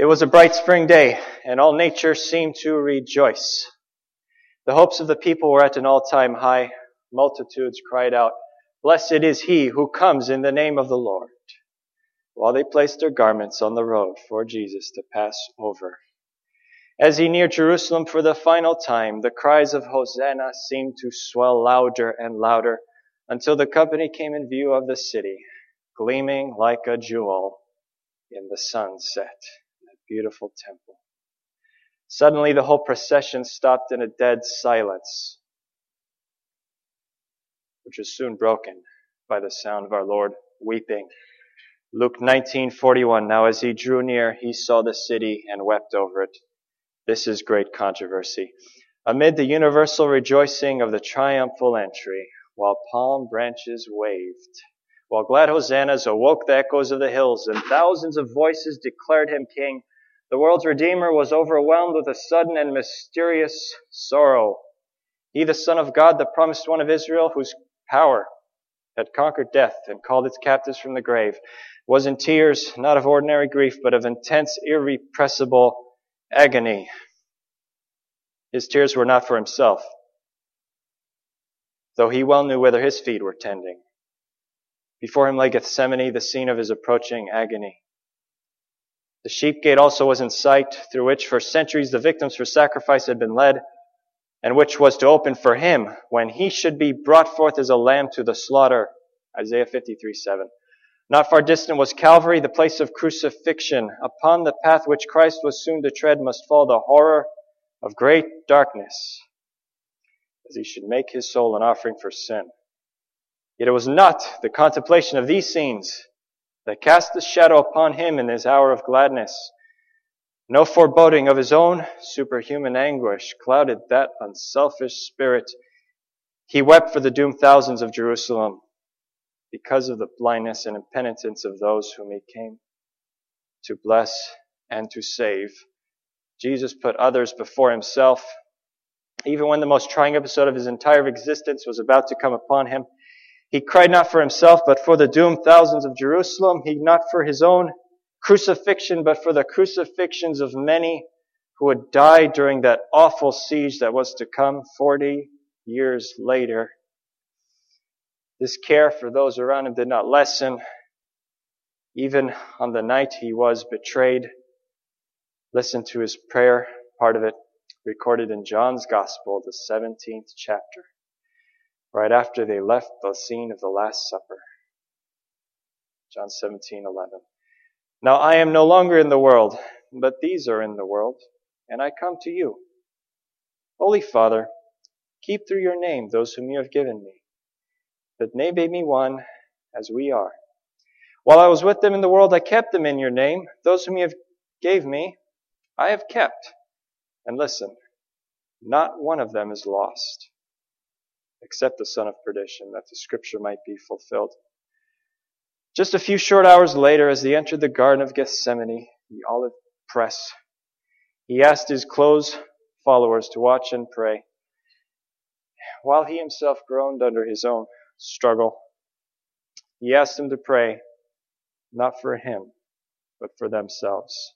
It was a bright spring day, and all nature seemed to rejoice. The hopes of the people were at an all-time high. Multitudes cried out, Blessed is he who comes in the name of the Lord. While they placed their garments on the road for Jesus to pass over. As he neared Jerusalem for the final time, the cries of Hosanna seemed to swell louder and louder until the company came in view of the city, gleaming like a jewel in the sunset beautiful temple. Suddenly the whole procession stopped in a dead silence, which was soon broken by the sound of our Lord weeping. Luke 19:41 Now as he drew near he saw the city and wept over it. This is great controversy. Amid the universal rejoicing of the triumphal entry, while palm branches waved, while glad hosannas awoke the echoes of the hills and thousands of voices declared him king, the world's Redeemer was overwhelmed with a sudden and mysterious sorrow. He, the Son of God, the promised one of Israel, whose power had conquered death and called its captives from the grave, was in tears, not of ordinary grief, but of intense, irrepressible agony. His tears were not for himself, though he well knew whither his feet were tending. Before him lay Gethsemane, the scene of his approaching agony. The sheep gate also was in sight, through which for centuries the victims for sacrifice had been led, and which was to open for him when he should be brought forth as a lamb to the slaughter. Isaiah 53 7. Not far distant was Calvary, the place of crucifixion. Upon the path which Christ was soon to tread must fall the horror of great darkness, as he should make his soul an offering for sin. Yet it was not the contemplation of these scenes that cast a shadow upon him in his hour of gladness. No foreboding of his own superhuman anguish clouded that unselfish spirit. He wept for the doomed thousands of Jerusalem because of the blindness and impenitence of those whom he came to bless and to save. Jesus put others before himself. Even when the most trying episode of his entire existence was about to come upon him, he cried not for himself, but for the doomed thousands of Jerusalem. He not for his own crucifixion, but for the crucifixions of many who would die during that awful siege that was to come 40 years later. This care for those around him did not lessen. Even on the night he was betrayed, listen to his prayer, part of it recorded in John's Gospel, the 17th chapter right after they left the scene of the Last Supper. John 17:11. Now I am no longer in the world, but these are in the world, and I come to you. Holy Father, keep through your name those whom you have given me, that they may be one as we are. While I was with them in the world, I kept them in your name. Those whom you have gave me, I have kept. And listen, not one of them is lost except the son of perdition, that the scripture might be fulfilled. Just a few short hours later, as he entered the Garden of Gethsemane, the olive press, he asked his close followers to watch and pray, while he himself groaned under his own struggle. He asked them to pray, not for him, but for themselves,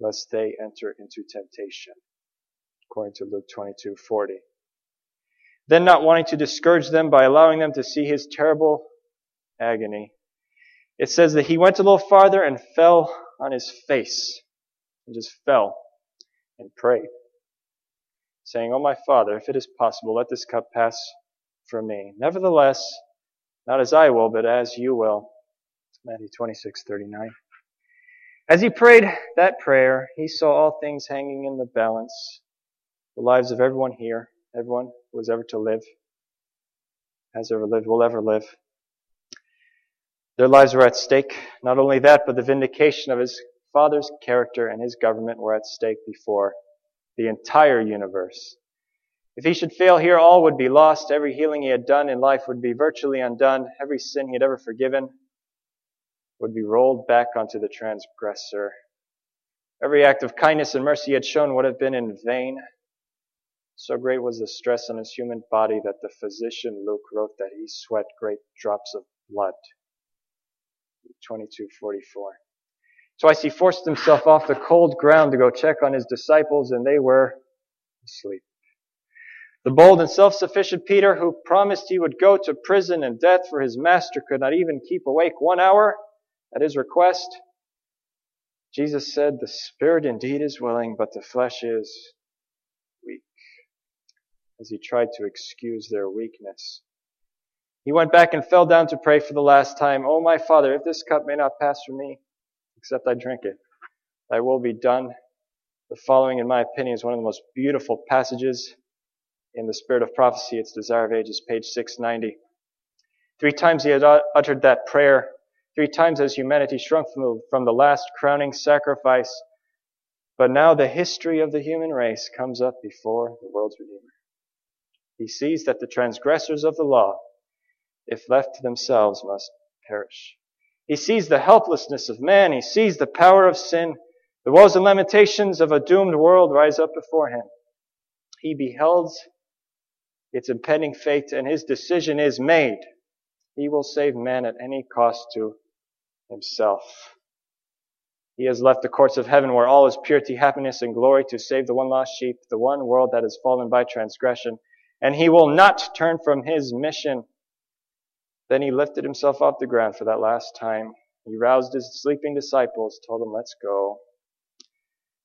lest they enter into temptation, according to Luke 22:40. Then not wanting to discourage them by allowing them to see his terrible agony. It says that he went a little farther and fell on his face and just fell and prayed, saying, Oh my Father, if it is possible, let this cup pass from me. Nevertheless, not as I will, but as you will. Matthew 26, 39. As he prayed that prayer, he saw all things hanging in the balance. The lives of everyone here, everyone who was ever to live, has ever lived, will ever live. Their lives were at stake. Not only that, but the vindication of his father's character and his government were at stake before the entire universe. If he should fail here, all would be lost. Every healing he had done in life would be virtually undone. Every sin he had ever forgiven would be rolled back onto the transgressor. Every act of kindness and mercy he had shown would have been in vain. So great was the stress on his human body that the physician Luke wrote that he sweat great drops of blood. 2244. Twice he forced himself off the cold ground to go check on his disciples, and they were asleep. The bold and self-sufficient Peter, who promised he would go to prison and death for his master, could not even keep awake one hour at his request. Jesus said, The spirit indeed is willing, but the flesh is. As he tried to excuse their weakness. He went back and fell down to pray for the last time. Oh, my Father, if this cup may not pass from me, except I drink it, thy will be done. The following, in my opinion, is one of the most beautiful passages in the Spirit of Prophecy. It's Desire of Ages, page 690. Three times he had uttered that prayer. Three times as humanity shrunk from the, from the last crowning sacrifice. But now the history of the human race comes up before the world's Redeemer. He sees that the transgressors of the law, if left to themselves, must perish. He sees the helplessness of man. He sees the power of sin. The woes and lamentations of a doomed world rise up before him. He beholds its impending fate, and his decision is made. He will save man at any cost to himself. He has left the courts of heaven where all is purity, happiness, and glory to save the one lost sheep, the one world that has fallen by transgression. And he will not turn from his mission. Then he lifted himself off the ground for that last time. He roused his sleeping disciples, told them, let's go.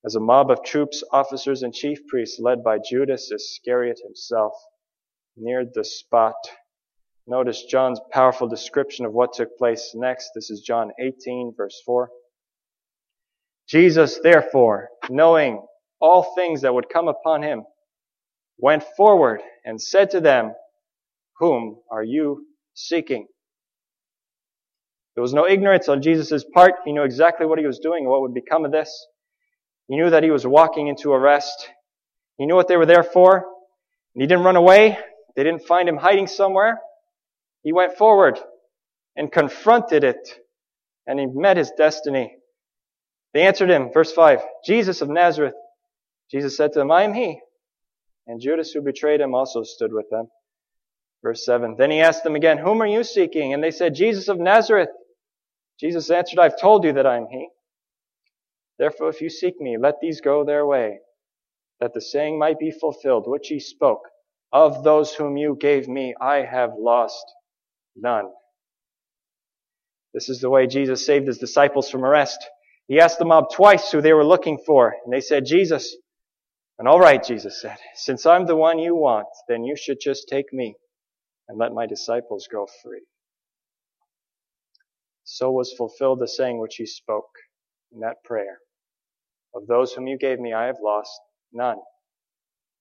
As a mob of troops, officers, and chief priests led by Judas Iscariot himself neared the spot. Notice John's powerful description of what took place next. This is John 18 verse 4. Jesus, therefore, knowing all things that would come upon him, went forward and said to them, Whom are you seeking? There was no ignorance on Jesus' part. He knew exactly what he was doing and what would become of this. He knew that he was walking into arrest. He knew what they were there for. And he didn't run away. They didn't find him hiding somewhere. He went forward and confronted it, and he met his destiny. They answered him, verse 5, Jesus of Nazareth. Jesus said to them, I am he. And Judas, who betrayed him, also stood with them. Verse 7. Then he asked them again, Whom are you seeking? And they said, Jesus of Nazareth. Jesus answered, I've told you that I am he. Therefore, if you seek me, let these go their way, that the saying might be fulfilled, which he spoke. Of those whom you gave me, I have lost none. This is the way Jesus saved his disciples from arrest. He asked the mob twice who they were looking for, and they said, Jesus. And all right, Jesus said, since I'm the one you want, then you should just take me and let my disciples go free. So was fulfilled the saying which he spoke in that prayer. Of those whom you gave me, I have lost none.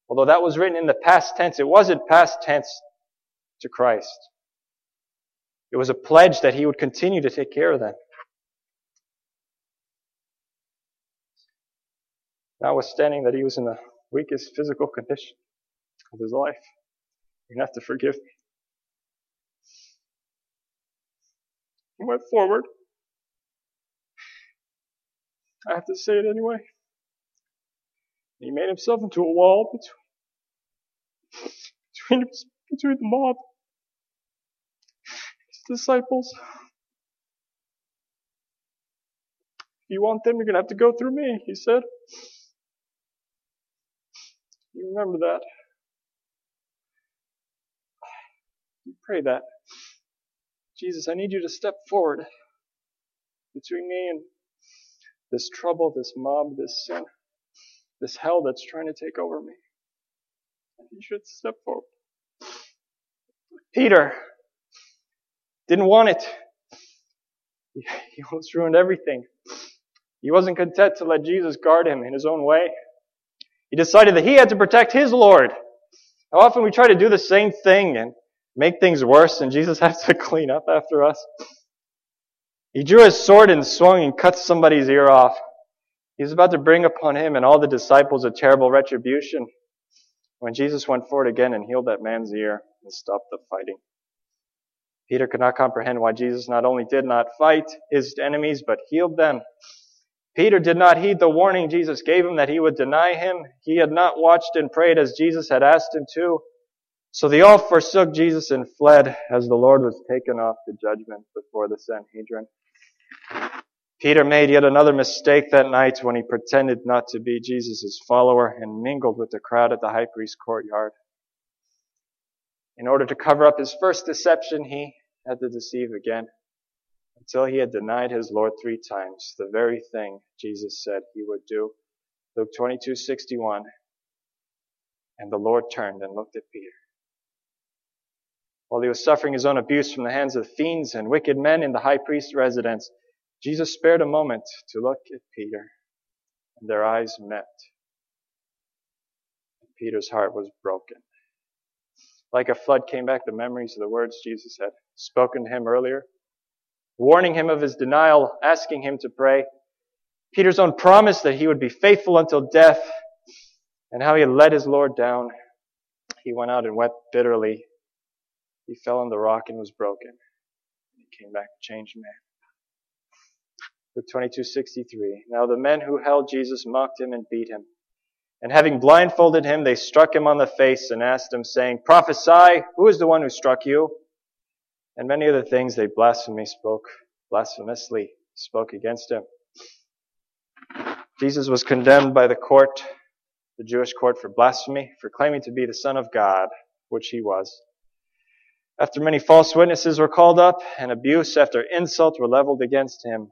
Although that was written in the past tense, it wasn't past tense to Christ. It was a pledge that he would continue to take care of them. Notwithstanding that he was in the weakest physical condition of his life, you have to forgive me. He went forward. I have to say it anyway. He made himself into a wall between, between, between the mob, his disciples. If you want them, you're going to have to go through me, he said. You remember that. You pray that. Jesus, I need you to step forward between me and this trouble, this mob, this sin this hell that's trying to take over me. You should step forward. Peter didn't want it. He almost ruined everything. He wasn't content to let Jesus guard him in his own way. He decided that he had to protect his Lord. How often we try to do the same thing and make things worse and Jesus has to clean up after us. He drew his sword and swung and cut somebody's ear off. He's about to bring upon him and all the disciples a terrible retribution when Jesus went forward again and healed that man's ear and stopped the fighting. Peter could not comprehend why Jesus not only did not fight his enemies, but healed them. Peter did not heed the warning Jesus gave him that he would deny him. He had not watched and prayed as Jesus had asked him to. So they all forsook Jesus and fled as the Lord was taken off to judgment before the Sanhedrin. Peter made yet another mistake that night when he pretended not to be Jesus' follower and mingled with the crowd at the high priest's courtyard. In order to cover up his first deception, he had to deceive again until he had denied his Lord three times, the very thing Jesus said he would do. Luke 22:61. And the Lord turned and looked at Peter. While he was suffering his own abuse from the hands of fiends and wicked men in the high priest's residence, Jesus spared a moment to look at Peter, and their eyes met. Peter's heart was broken. Like a flood came back the memories of the words Jesus had spoken to him earlier, warning him of his denial, asking him to pray. Peter's own promise that he would be faithful until death, and how he had let his Lord down. He went out and wept bitterly. He fell on the rock and was broken. He came back a changed man. Luke 22:63. Now the men who held Jesus mocked him and beat him. And having blindfolded him, they struck him on the face and asked him, saying, Prophesy, who is the one who struck you? And many other things they blasphemy spoke, blasphemously spoke against him. Jesus was condemned by the court, the Jewish court, for blasphemy, for claiming to be the Son of God, which he was. After many false witnesses were called up, and abuse after insult were leveled against him,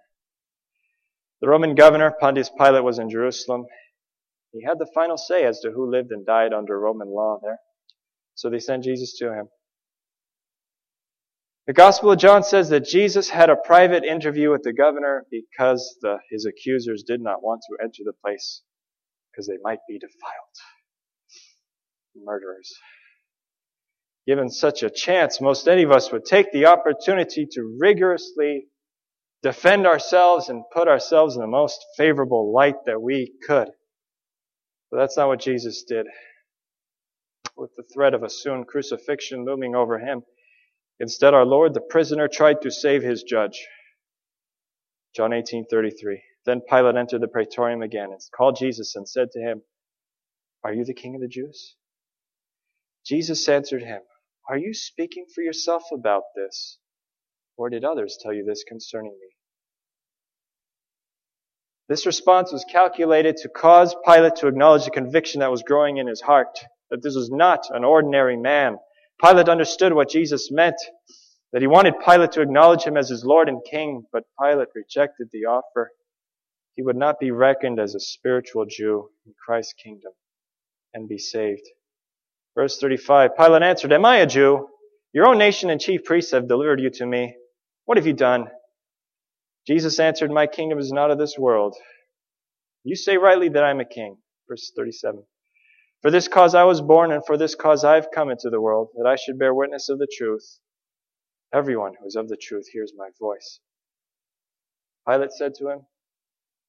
the Roman governor, Pontius Pilate, was in Jerusalem. He had the final say as to who lived and died under Roman law there. So they sent Jesus to him. The Gospel of John says that Jesus had a private interview with the governor because the, his accusers did not want to enter the place because they might be defiled. Murderers. Given such a chance, most any of us would take the opportunity to rigorously defend ourselves and put ourselves in the most favorable light that we could. But that's not what Jesus did. With the threat of a soon crucifixion looming over him, instead our Lord, the prisoner, tried to save his judge. John 18:33. Then Pilate entered the praetorium again and called Jesus and said to him, "Are you the king of the Jews?" Jesus answered him, "Are you speaking for yourself about this, or did others tell you this concerning me?" This response was calculated to cause Pilate to acknowledge the conviction that was growing in his heart, that this was not an ordinary man. Pilate understood what Jesus meant, that he wanted Pilate to acknowledge him as his Lord and King, but Pilate rejected the offer. He would not be reckoned as a spiritual Jew in Christ's kingdom and be saved. Verse 35, Pilate answered, Am I a Jew? Your own nation and chief priests have delivered you to me. What have you done? Jesus answered, My kingdom is not of this world. You say rightly that I am a king. Verse 37. For this cause I was born, and for this cause I have come into the world, that I should bear witness of the truth. Everyone who is of the truth hears my voice. Pilate said to him,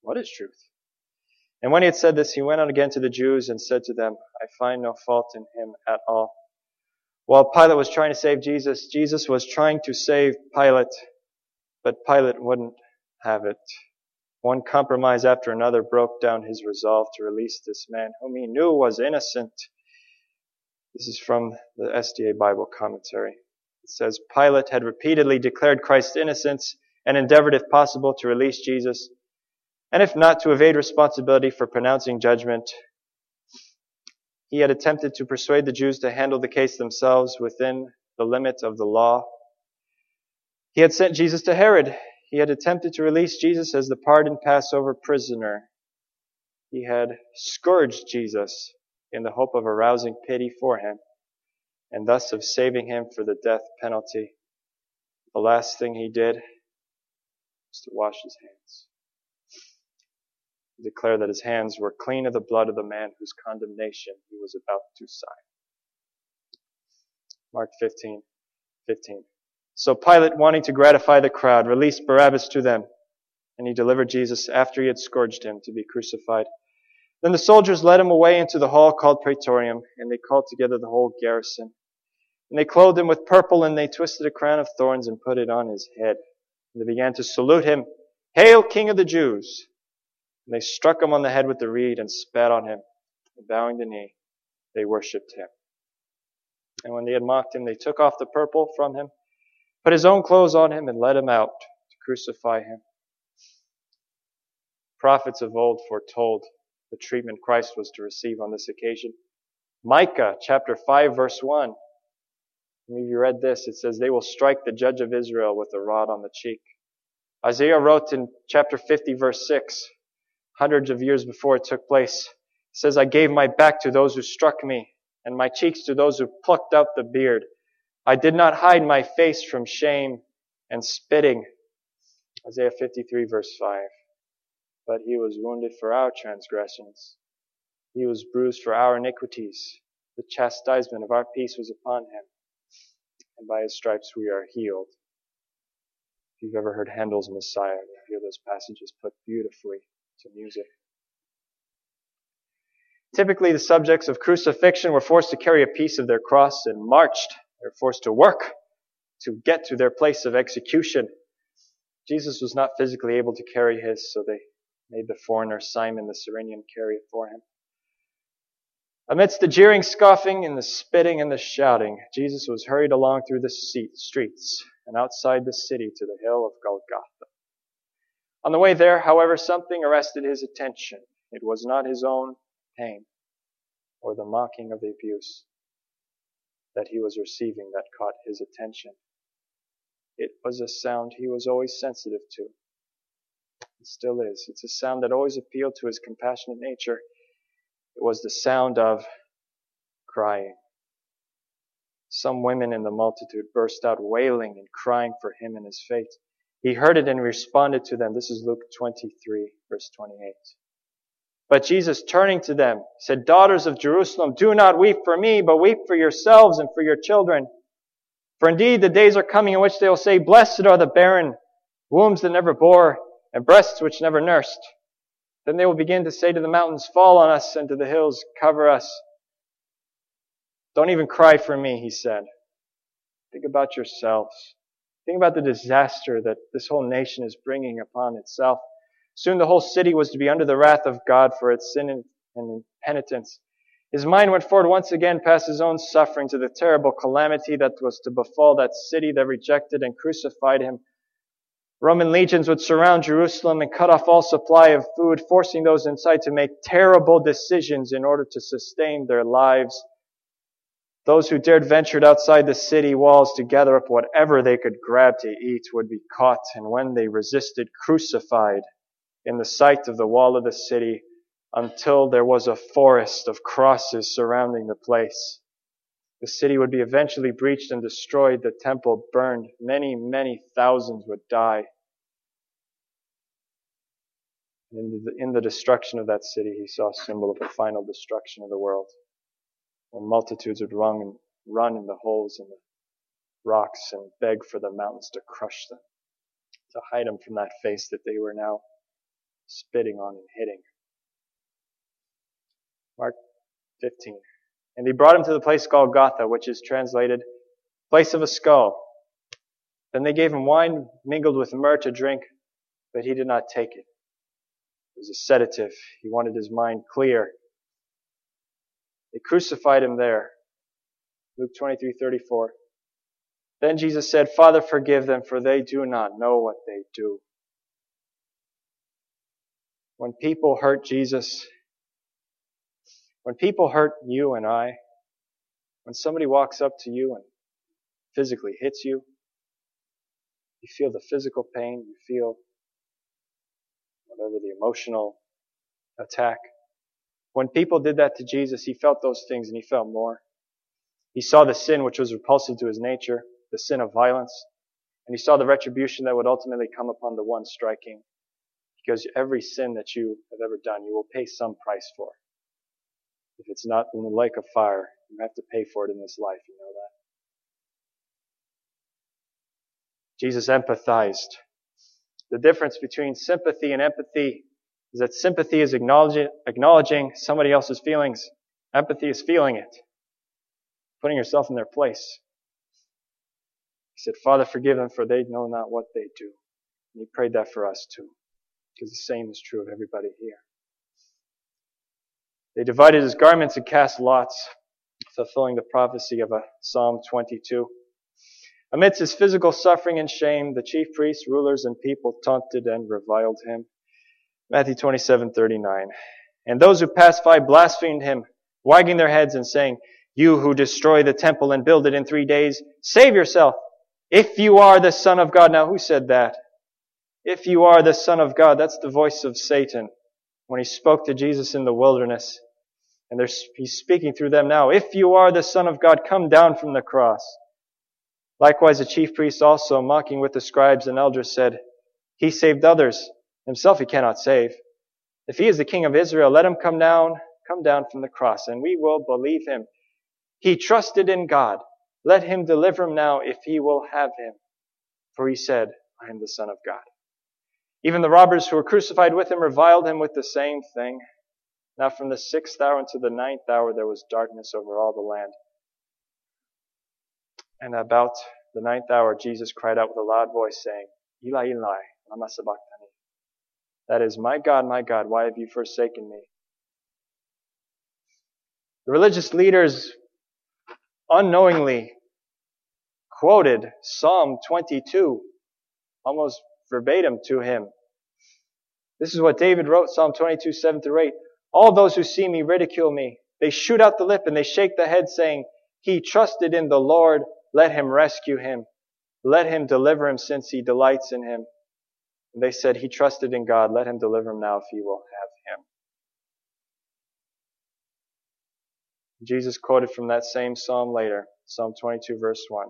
What is truth? And when he had said this, he went on again to the Jews and said to them, I find no fault in him at all. While Pilate was trying to save Jesus, Jesus was trying to save Pilate, but Pilate wouldn't have it. One compromise after another broke down his resolve to release this man whom he knew was innocent. This is from the SDA Bible commentary. It says, Pilate had repeatedly declared Christ's innocence and endeavored, if possible, to release Jesus, and if not, to evade responsibility for pronouncing judgment. He had attempted to persuade the Jews to handle the case themselves within the limit of the law. He had sent Jesus to Herod he had attempted to release Jesus as the pardoned Passover prisoner. He had scourged Jesus in the hope of arousing pity for him and thus of saving him for the death penalty. The last thing he did was to wash his hands. He declared that his hands were clean of the blood of the man whose condemnation he was about to sign. Mark 15, 15. So Pilate, wanting to gratify the crowd, released Barabbas to them, and he delivered Jesus after he had scourged him to be crucified. Then the soldiers led him away into the hall called Praetorium, and they called together the whole garrison. And they clothed him with purple, and they twisted a crown of thorns and put it on his head. And they began to salute him, Hail, King of the Jews! And they struck him on the head with the reed and spat on him. And bowing the knee, they worshipped him. And when they had mocked him, they took off the purple from him put his own clothes on him, and led him out to crucify him. Prophets of old foretold the treatment Christ was to receive on this occasion. Micah chapter 5 verse 1. Maybe you read this. It says, they will strike the judge of Israel with a rod on the cheek. Isaiah wrote in chapter 50 verse 6, hundreds of years before it took place, it says, I gave my back to those who struck me and my cheeks to those who plucked out the beard. I did not hide my face from shame and spitting. Isaiah 53 verse 5. But he was wounded for our transgressions. He was bruised for our iniquities. The chastisement of our peace was upon him. And by his stripes we are healed. If you've ever heard Handel's Messiah, you hear those passages put beautifully to music. Typically, the subjects of crucifixion were forced to carry a piece of their cross and marched. They were forced to work to get to their place of execution. Jesus was not physically able to carry his, so they made the foreigner Simon the Cyrenian carry it for him. Amidst the jeering, scoffing, and the spitting and the shouting, Jesus was hurried along through the streets and outside the city to the hill of Golgotha. On the way there, however, something arrested his attention. It was not his own pain or the mocking of the abuse that he was receiving that caught his attention. It was a sound he was always sensitive to. It still is. It's a sound that always appealed to his compassionate nature. It was the sound of crying. Some women in the multitude burst out wailing and crying for him and his fate. He heard it and responded to them. This is Luke 23, verse 28. But Jesus, turning to them, said, Daughters of Jerusalem, do not weep for me, but weep for yourselves and for your children. For indeed the days are coming in which they will say, Blessed are the barren, wombs that never bore, and breasts which never nursed. Then they will begin to say to the mountains, Fall on us, and to the hills, Cover us. Don't even cry for me, he said. Think about yourselves. Think about the disaster that this whole nation is bringing upon itself. Soon the whole city was to be under the wrath of God for its sin and, penitence. His mind went forward once again past his own suffering to the terrible calamity that was to befall that city that rejected and crucified him. Roman legions would surround Jerusalem and cut off all supply of food, forcing those inside to make terrible decisions in order to sustain their lives. Those who dared venture outside the city walls to gather up whatever they could grab to eat would be caught, and when they resisted, crucified in the sight of the wall of the city until there was a forest of crosses surrounding the place. The city would be eventually breached and destroyed, the temple burned. Many, many thousands would die. In the, in the destruction of that city, he saw a symbol of the final destruction of the world. When multitudes would run, and run in the holes in the rocks and beg for the mountains to crush them, to hide them from that face that they were now spitting on and hitting. Mark 15. And he brought him to the place called Golgotha, which is translated place of a skull. Then they gave him wine mingled with myrrh to drink, but he did not take it. It was a sedative. He wanted his mind clear. They crucified him there. Luke 23:34. Then Jesus said, "Father, forgive them, for they do not know what they do." When people hurt Jesus, when people hurt you and I, when somebody walks up to you and physically hits you, you feel the physical pain, you feel whatever the emotional attack. When people did that to Jesus, he felt those things and he felt more. He saw the sin which was repulsive to his nature, the sin of violence, and he saw the retribution that would ultimately come upon the one striking because every sin that you have ever done, you will pay some price for. If it's not in the lake of fire, you have to pay for it in this life. You know that. Jesus empathized. The difference between sympathy and empathy is that sympathy is acknowledging, acknowledging somebody else's feelings. Empathy is feeling it. Putting yourself in their place. He said, Father, forgive them for they know not what they do. And he prayed that for us too because the same is true of everybody here. They divided his garments and cast lots, fulfilling the prophecy of a Psalm 22. Amidst his physical suffering and shame, the chief priests, rulers, and people taunted and reviled him. Matthew 27, 39. And those who passed by blasphemed him, wagging their heads and saying, You who destroy the temple and build it in three days, save yourself. If you are the Son of God. Now, who said that? If you are the Son of God, that's the voice of Satan when he spoke to Jesus in the wilderness. And he's speaking through them now. If you are the Son of God, come down from the cross. Likewise, the chief priests also, mocking with the scribes and elders, said, He saved others. Himself he cannot save. If he is the king of Israel, let him come down, come down from the cross, and we will believe him. He trusted in God. Let him deliver him now if he will have him. For he said, I am the Son of God. Even the robbers who were crucified with him reviled him with the same thing. Now from the sixth hour unto the ninth hour there was darkness over all the land. And about the ninth hour Jesus cried out with a loud voice saying, Eli, Eli, lama sabachthani. That is, my God, my God, why have you forsaken me? The religious leaders unknowingly quoted Psalm 22 almost verbatim to him. This is what David wrote, Psalm 22, 7 through 8. All those who see me ridicule me. They shoot out the lip and they shake the head saying, He trusted in the Lord. Let him rescue him. Let him deliver him since he delights in him. And they said, He trusted in God. Let him deliver him now if he will have him. Jesus quoted from that same psalm later, Psalm 22, verse 1.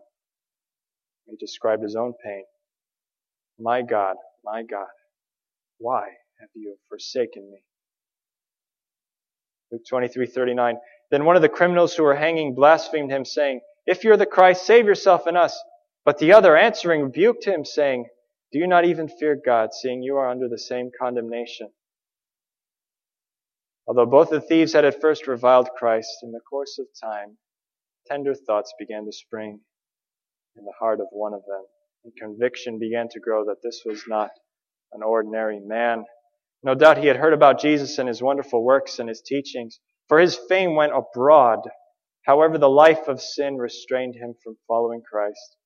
He described his own pain. My God, my God, why have you forsaken me? Luke 23:39. Then one of the criminals who were hanging blasphemed him, saying, If you're the Christ, save yourself and us. But the other answering rebuked him, saying, Do you not even fear God, seeing you are under the same condemnation? Although both the thieves had at first reviled Christ, in the course of time, tender thoughts began to spring in the heart of one of them, and conviction began to grow that this was not an ordinary man. No doubt he had heard about Jesus and his wonderful works and his teachings, for his fame went abroad. However, the life of sin restrained him from following Christ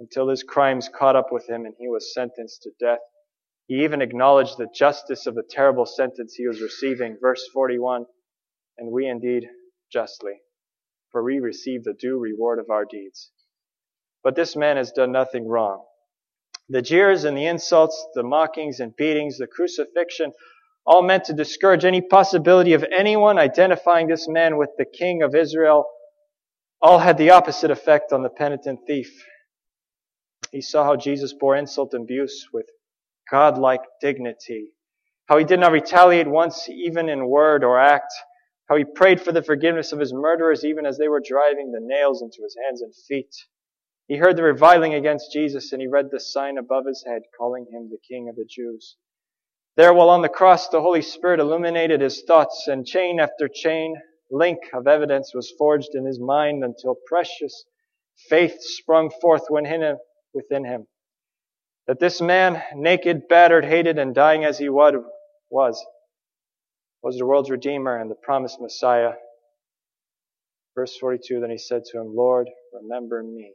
until his crimes caught up with him and he was sentenced to death. He even acknowledged the justice of the terrible sentence he was receiving. Verse 41, and we indeed justly, for we receive the due reward of our deeds. But this man has done nothing wrong. The jeers and the insults, the mockings and beatings, the crucifixion, all meant to discourage any possibility of anyone identifying this man with the king of Israel, all had the opposite effect on the penitent thief. He saw how Jesus bore insult and abuse with godlike dignity, how he did not retaliate once, even in word or act, how he prayed for the forgiveness of his murderers even as they were driving the nails into his hands and feet. He heard the reviling against Jesus and he read the sign above his head calling him the King of the Jews. There, while on the cross, the Holy Spirit illuminated his thoughts and chain after chain, link of evidence was forged in his mind until precious faith sprung forth within him. That this man, naked, battered, hated, and dying as he was, was the world's Redeemer and the promised Messiah. Verse 42, then he said to him, Lord, remember me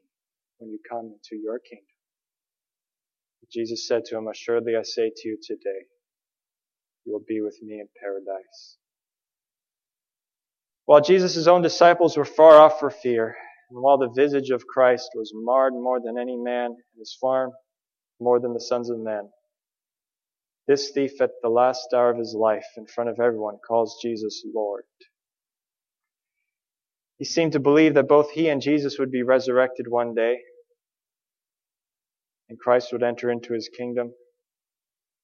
when you come into your kingdom. Jesus said to him, Assuredly I say to you today, you will be with me in paradise. While Jesus' own disciples were far off for fear, and while the visage of Christ was marred more than any man, in his form more than the sons of men, this thief at the last hour of his life in front of everyone calls Jesus Lord. He seemed to believe that both he and Jesus would be resurrected one day, and Christ would enter into his kingdom.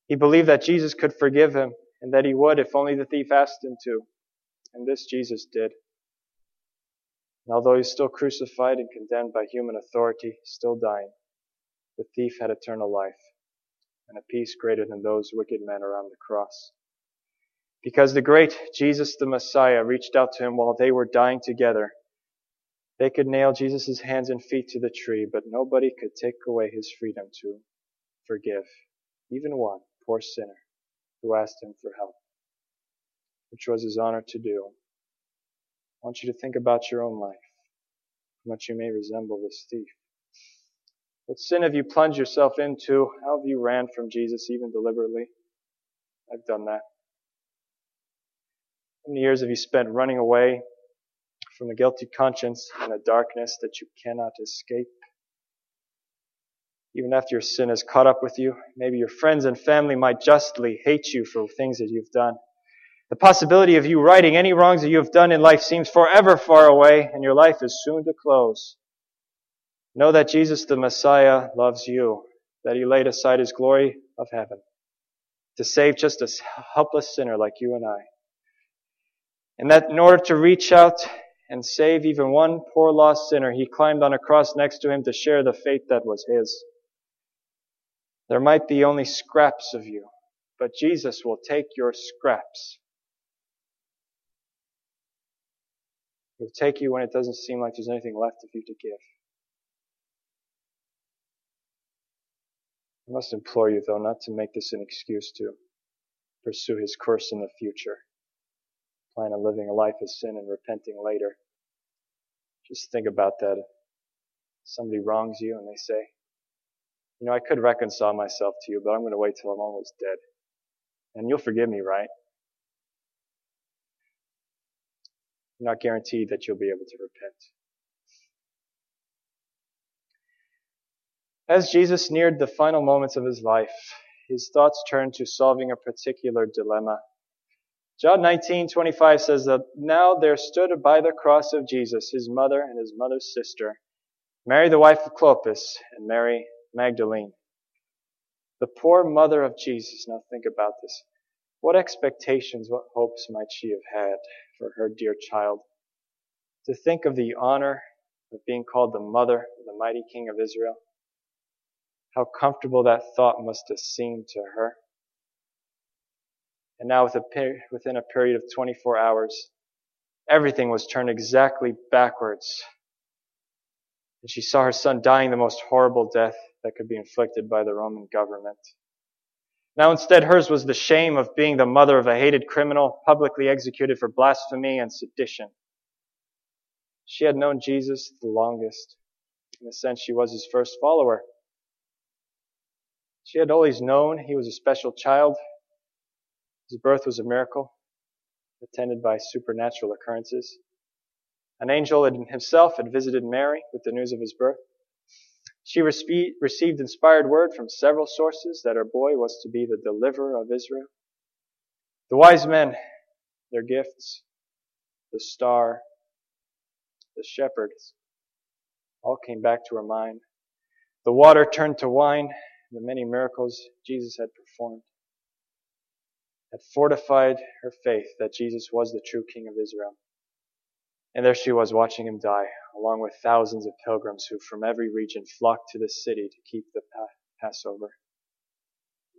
He believed that Jesus could forgive him, and that he would if only the thief asked him to. And this Jesus did. And although he was still crucified and condemned by human authority, still dying, the thief had eternal life and a peace greater than those wicked men around the cross. Because the great Jesus the Messiah reached out to him while they were dying together. They could nail Jesus' hands and feet to the tree, but nobody could take away his freedom to forgive, even one poor sinner who asked him for help, which was his honor to do. I want you to think about your own life, how much you may resemble this thief. What sin have you plunged yourself into? How have you ran from Jesus even deliberately? I've done that. How many years have you spent running away from a guilty conscience and a darkness that you cannot escape? Even after your sin has caught up with you, maybe your friends and family might justly hate you for things that you've done. The possibility of you righting any wrongs that you have done in life seems forever far away, and your life is soon to close. Know that Jesus the Messiah loves you, that he laid aside his glory of heaven to save just a helpless sinner like you and I. And that in order to reach out and save even one poor lost sinner, he climbed on a cross next to him to share the fate that was his. There might be only scraps of you, but Jesus will take your scraps. He'll take you when it doesn't seem like there's anything left of you to give. I must implore you, though, not to make this an excuse to pursue his course in the future. Plan on living a life of sin and repenting later. Just think about that. Somebody wrongs you and they say, you know, I could reconcile myself to you, but I'm going to wait till I'm almost dead. And you'll forgive me, right? Not guaranteed that you'll be able to repent. As Jesus neared the final moments of his life, his thoughts turned to solving a particular dilemma. John 19:25 says that now there stood by the cross of Jesus his mother and his mother's sister, Mary the wife of Clopas and Mary Magdalene. The poor mother of Jesus. Now think about this. What expectations, what hopes might she have had for her dear child? To think of the honor of being called the mother of the mighty King of Israel. How comfortable that thought must have seemed to her. And now within a period of 24 hours, everything was turned exactly backwards. And she saw her son dying the most horrible death that could be inflicted by the Roman government. Now instead hers was the shame of being the mother of a hated criminal publicly executed for blasphemy and sedition. She had known Jesus the longest. In a sense, she was his first follower. She had always known he was a special child. His birth was a miracle, attended by supernatural occurrences. An angel himself had visited Mary with the news of his birth. She received inspired word from several sources that her boy was to be the deliverer of Israel. The wise men, their gifts, the star, the shepherds, all came back to her mind. The water turned to wine, the many miracles Jesus had performed had fortified her faith that Jesus was the true King of Israel. And there she was watching him die, along with thousands of pilgrims who from every region flocked to the city to keep the Passover.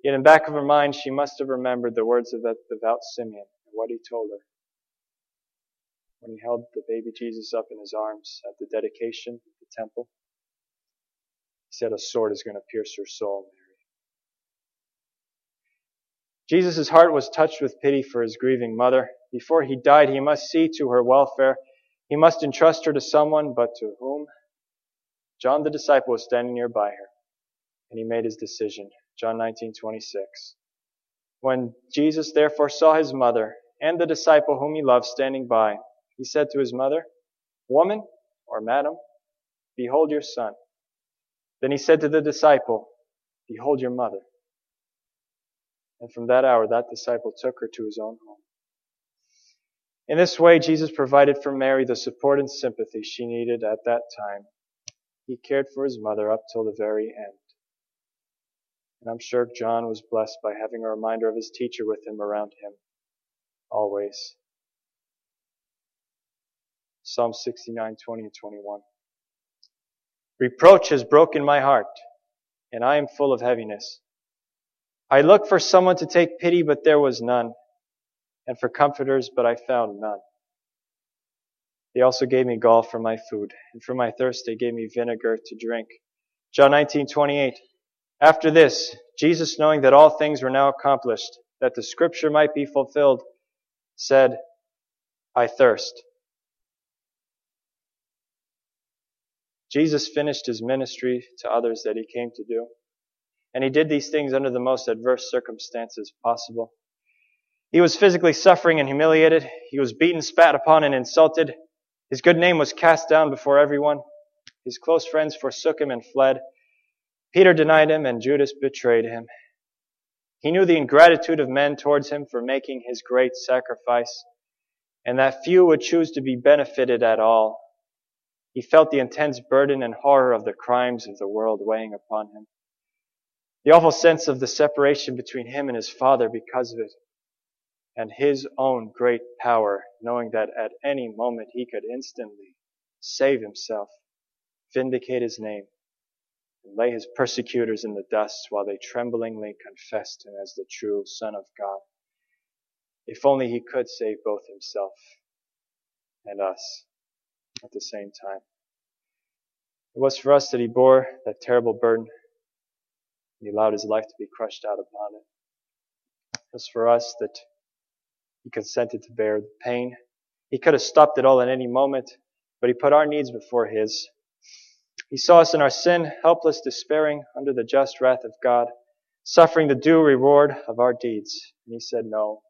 Yet in back of her mind, she must have remembered the words of that devout Simeon and what he told her when he held the baby Jesus up in his arms at the dedication of the temple. He said, A sword is going to pierce your soul. Jesus' heart was touched with pity for his grieving mother. Before he died, he must see to her welfare. He must entrust her to someone, but to whom? John the disciple was standing nearby her, and he made his decision. John 19:26. When Jesus therefore saw his mother and the disciple whom he loved standing by, he said to his mother, Woman, or madam, behold your son. Then he said to the disciple, Behold your mother. And from that hour, that disciple took her to his own home. In this way, Jesus provided for Mary the support and sympathy she needed at that time. He cared for his mother up till the very end. And I'm sure John was blessed by having a reminder of his teacher with him around him. Always. Psalm 69, 20 and 21. Reproach has broken my heart, and I am full of heaviness. I looked for someone to take pity, but there was none, and for comforters, but I found none. They also gave me gall for my food, and for my thirst they gave me vinegar to drink. John 19:28. After this, Jesus, knowing that all things were now accomplished, that the scripture might be fulfilled, said, I thirst. Jesus finished his ministry to others that he came to do. And he did these things under the most adverse circumstances possible. He was physically suffering and humiliated. He was beaten, spat upon, and insulted. His good name was cast down before everyone. His close friends forsook him and fled. Peter denied him, and Judas betrayed him. He knew the ingratitude of men towards him for making his great sacrifice, and that few would choose to be benefited at all. He felt the intense burden and horror of the crimes of the world weighing upon him. The awful sense of the separation between him and his Father because of it and his own great power, knowing that at any moment he could instantly save himself, vindicate his name, and lay his persecutors in the dust while they tremblingly confessed him as the true Son of God. If only he could save both himself and us at the same time. It was for us that he bore that terrible burden. He allowed his life to be crushed out upon it. It was for us that he consented to bear the pain. He could have stopped it all at any moment, but he put our needs before his. He saw us in our sin, helpless, despairing under the just wrath of God, suffering the due reward of our deeds. And he said, No,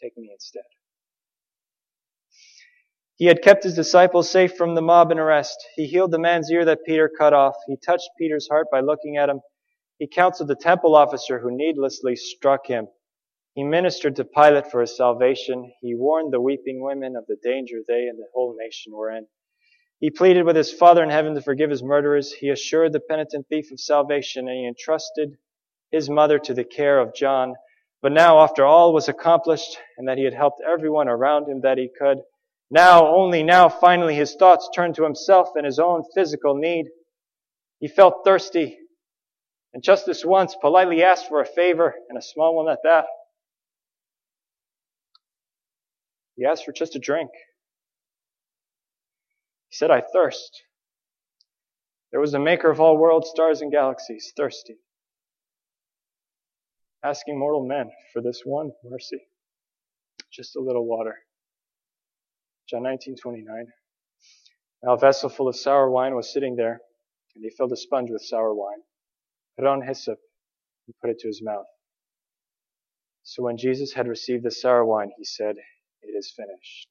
take me instead. He had kept his disciples safe from the mob and arrest. He healed the man's ear that Peter cut off. He touched Peter's heart by looking at him. He counseled the temple officer who needlessly struck him. He ministered to Pilate for his salvation. He warned the weeping women of the danger they and the whole nation were in. He pleaded with his Father in heaven to forgive his murderers. He assured the penitent thief of salvation, and he entrusted his mother to the care of John. But now, after all was accomplished, and that he had helped everyone around him that he could, now, only now, finally, his thoughts turned to himself and his own physical need. He felt thirsty, and just this once politely asked for a favor, and a small one at that. He asked for just a drink. He said, I thirst. There was the maker of all worlds, stars, and galaxies, thirsty. Asking mortal men for this one mercy. Just a little water. John 19:29. Now a vessel full of sour wine was sitting there, and he filled a sponge with sour wine, put on hyssop, and put it to his mouth. So when Jesus had received the sour wine, he said, it is finished.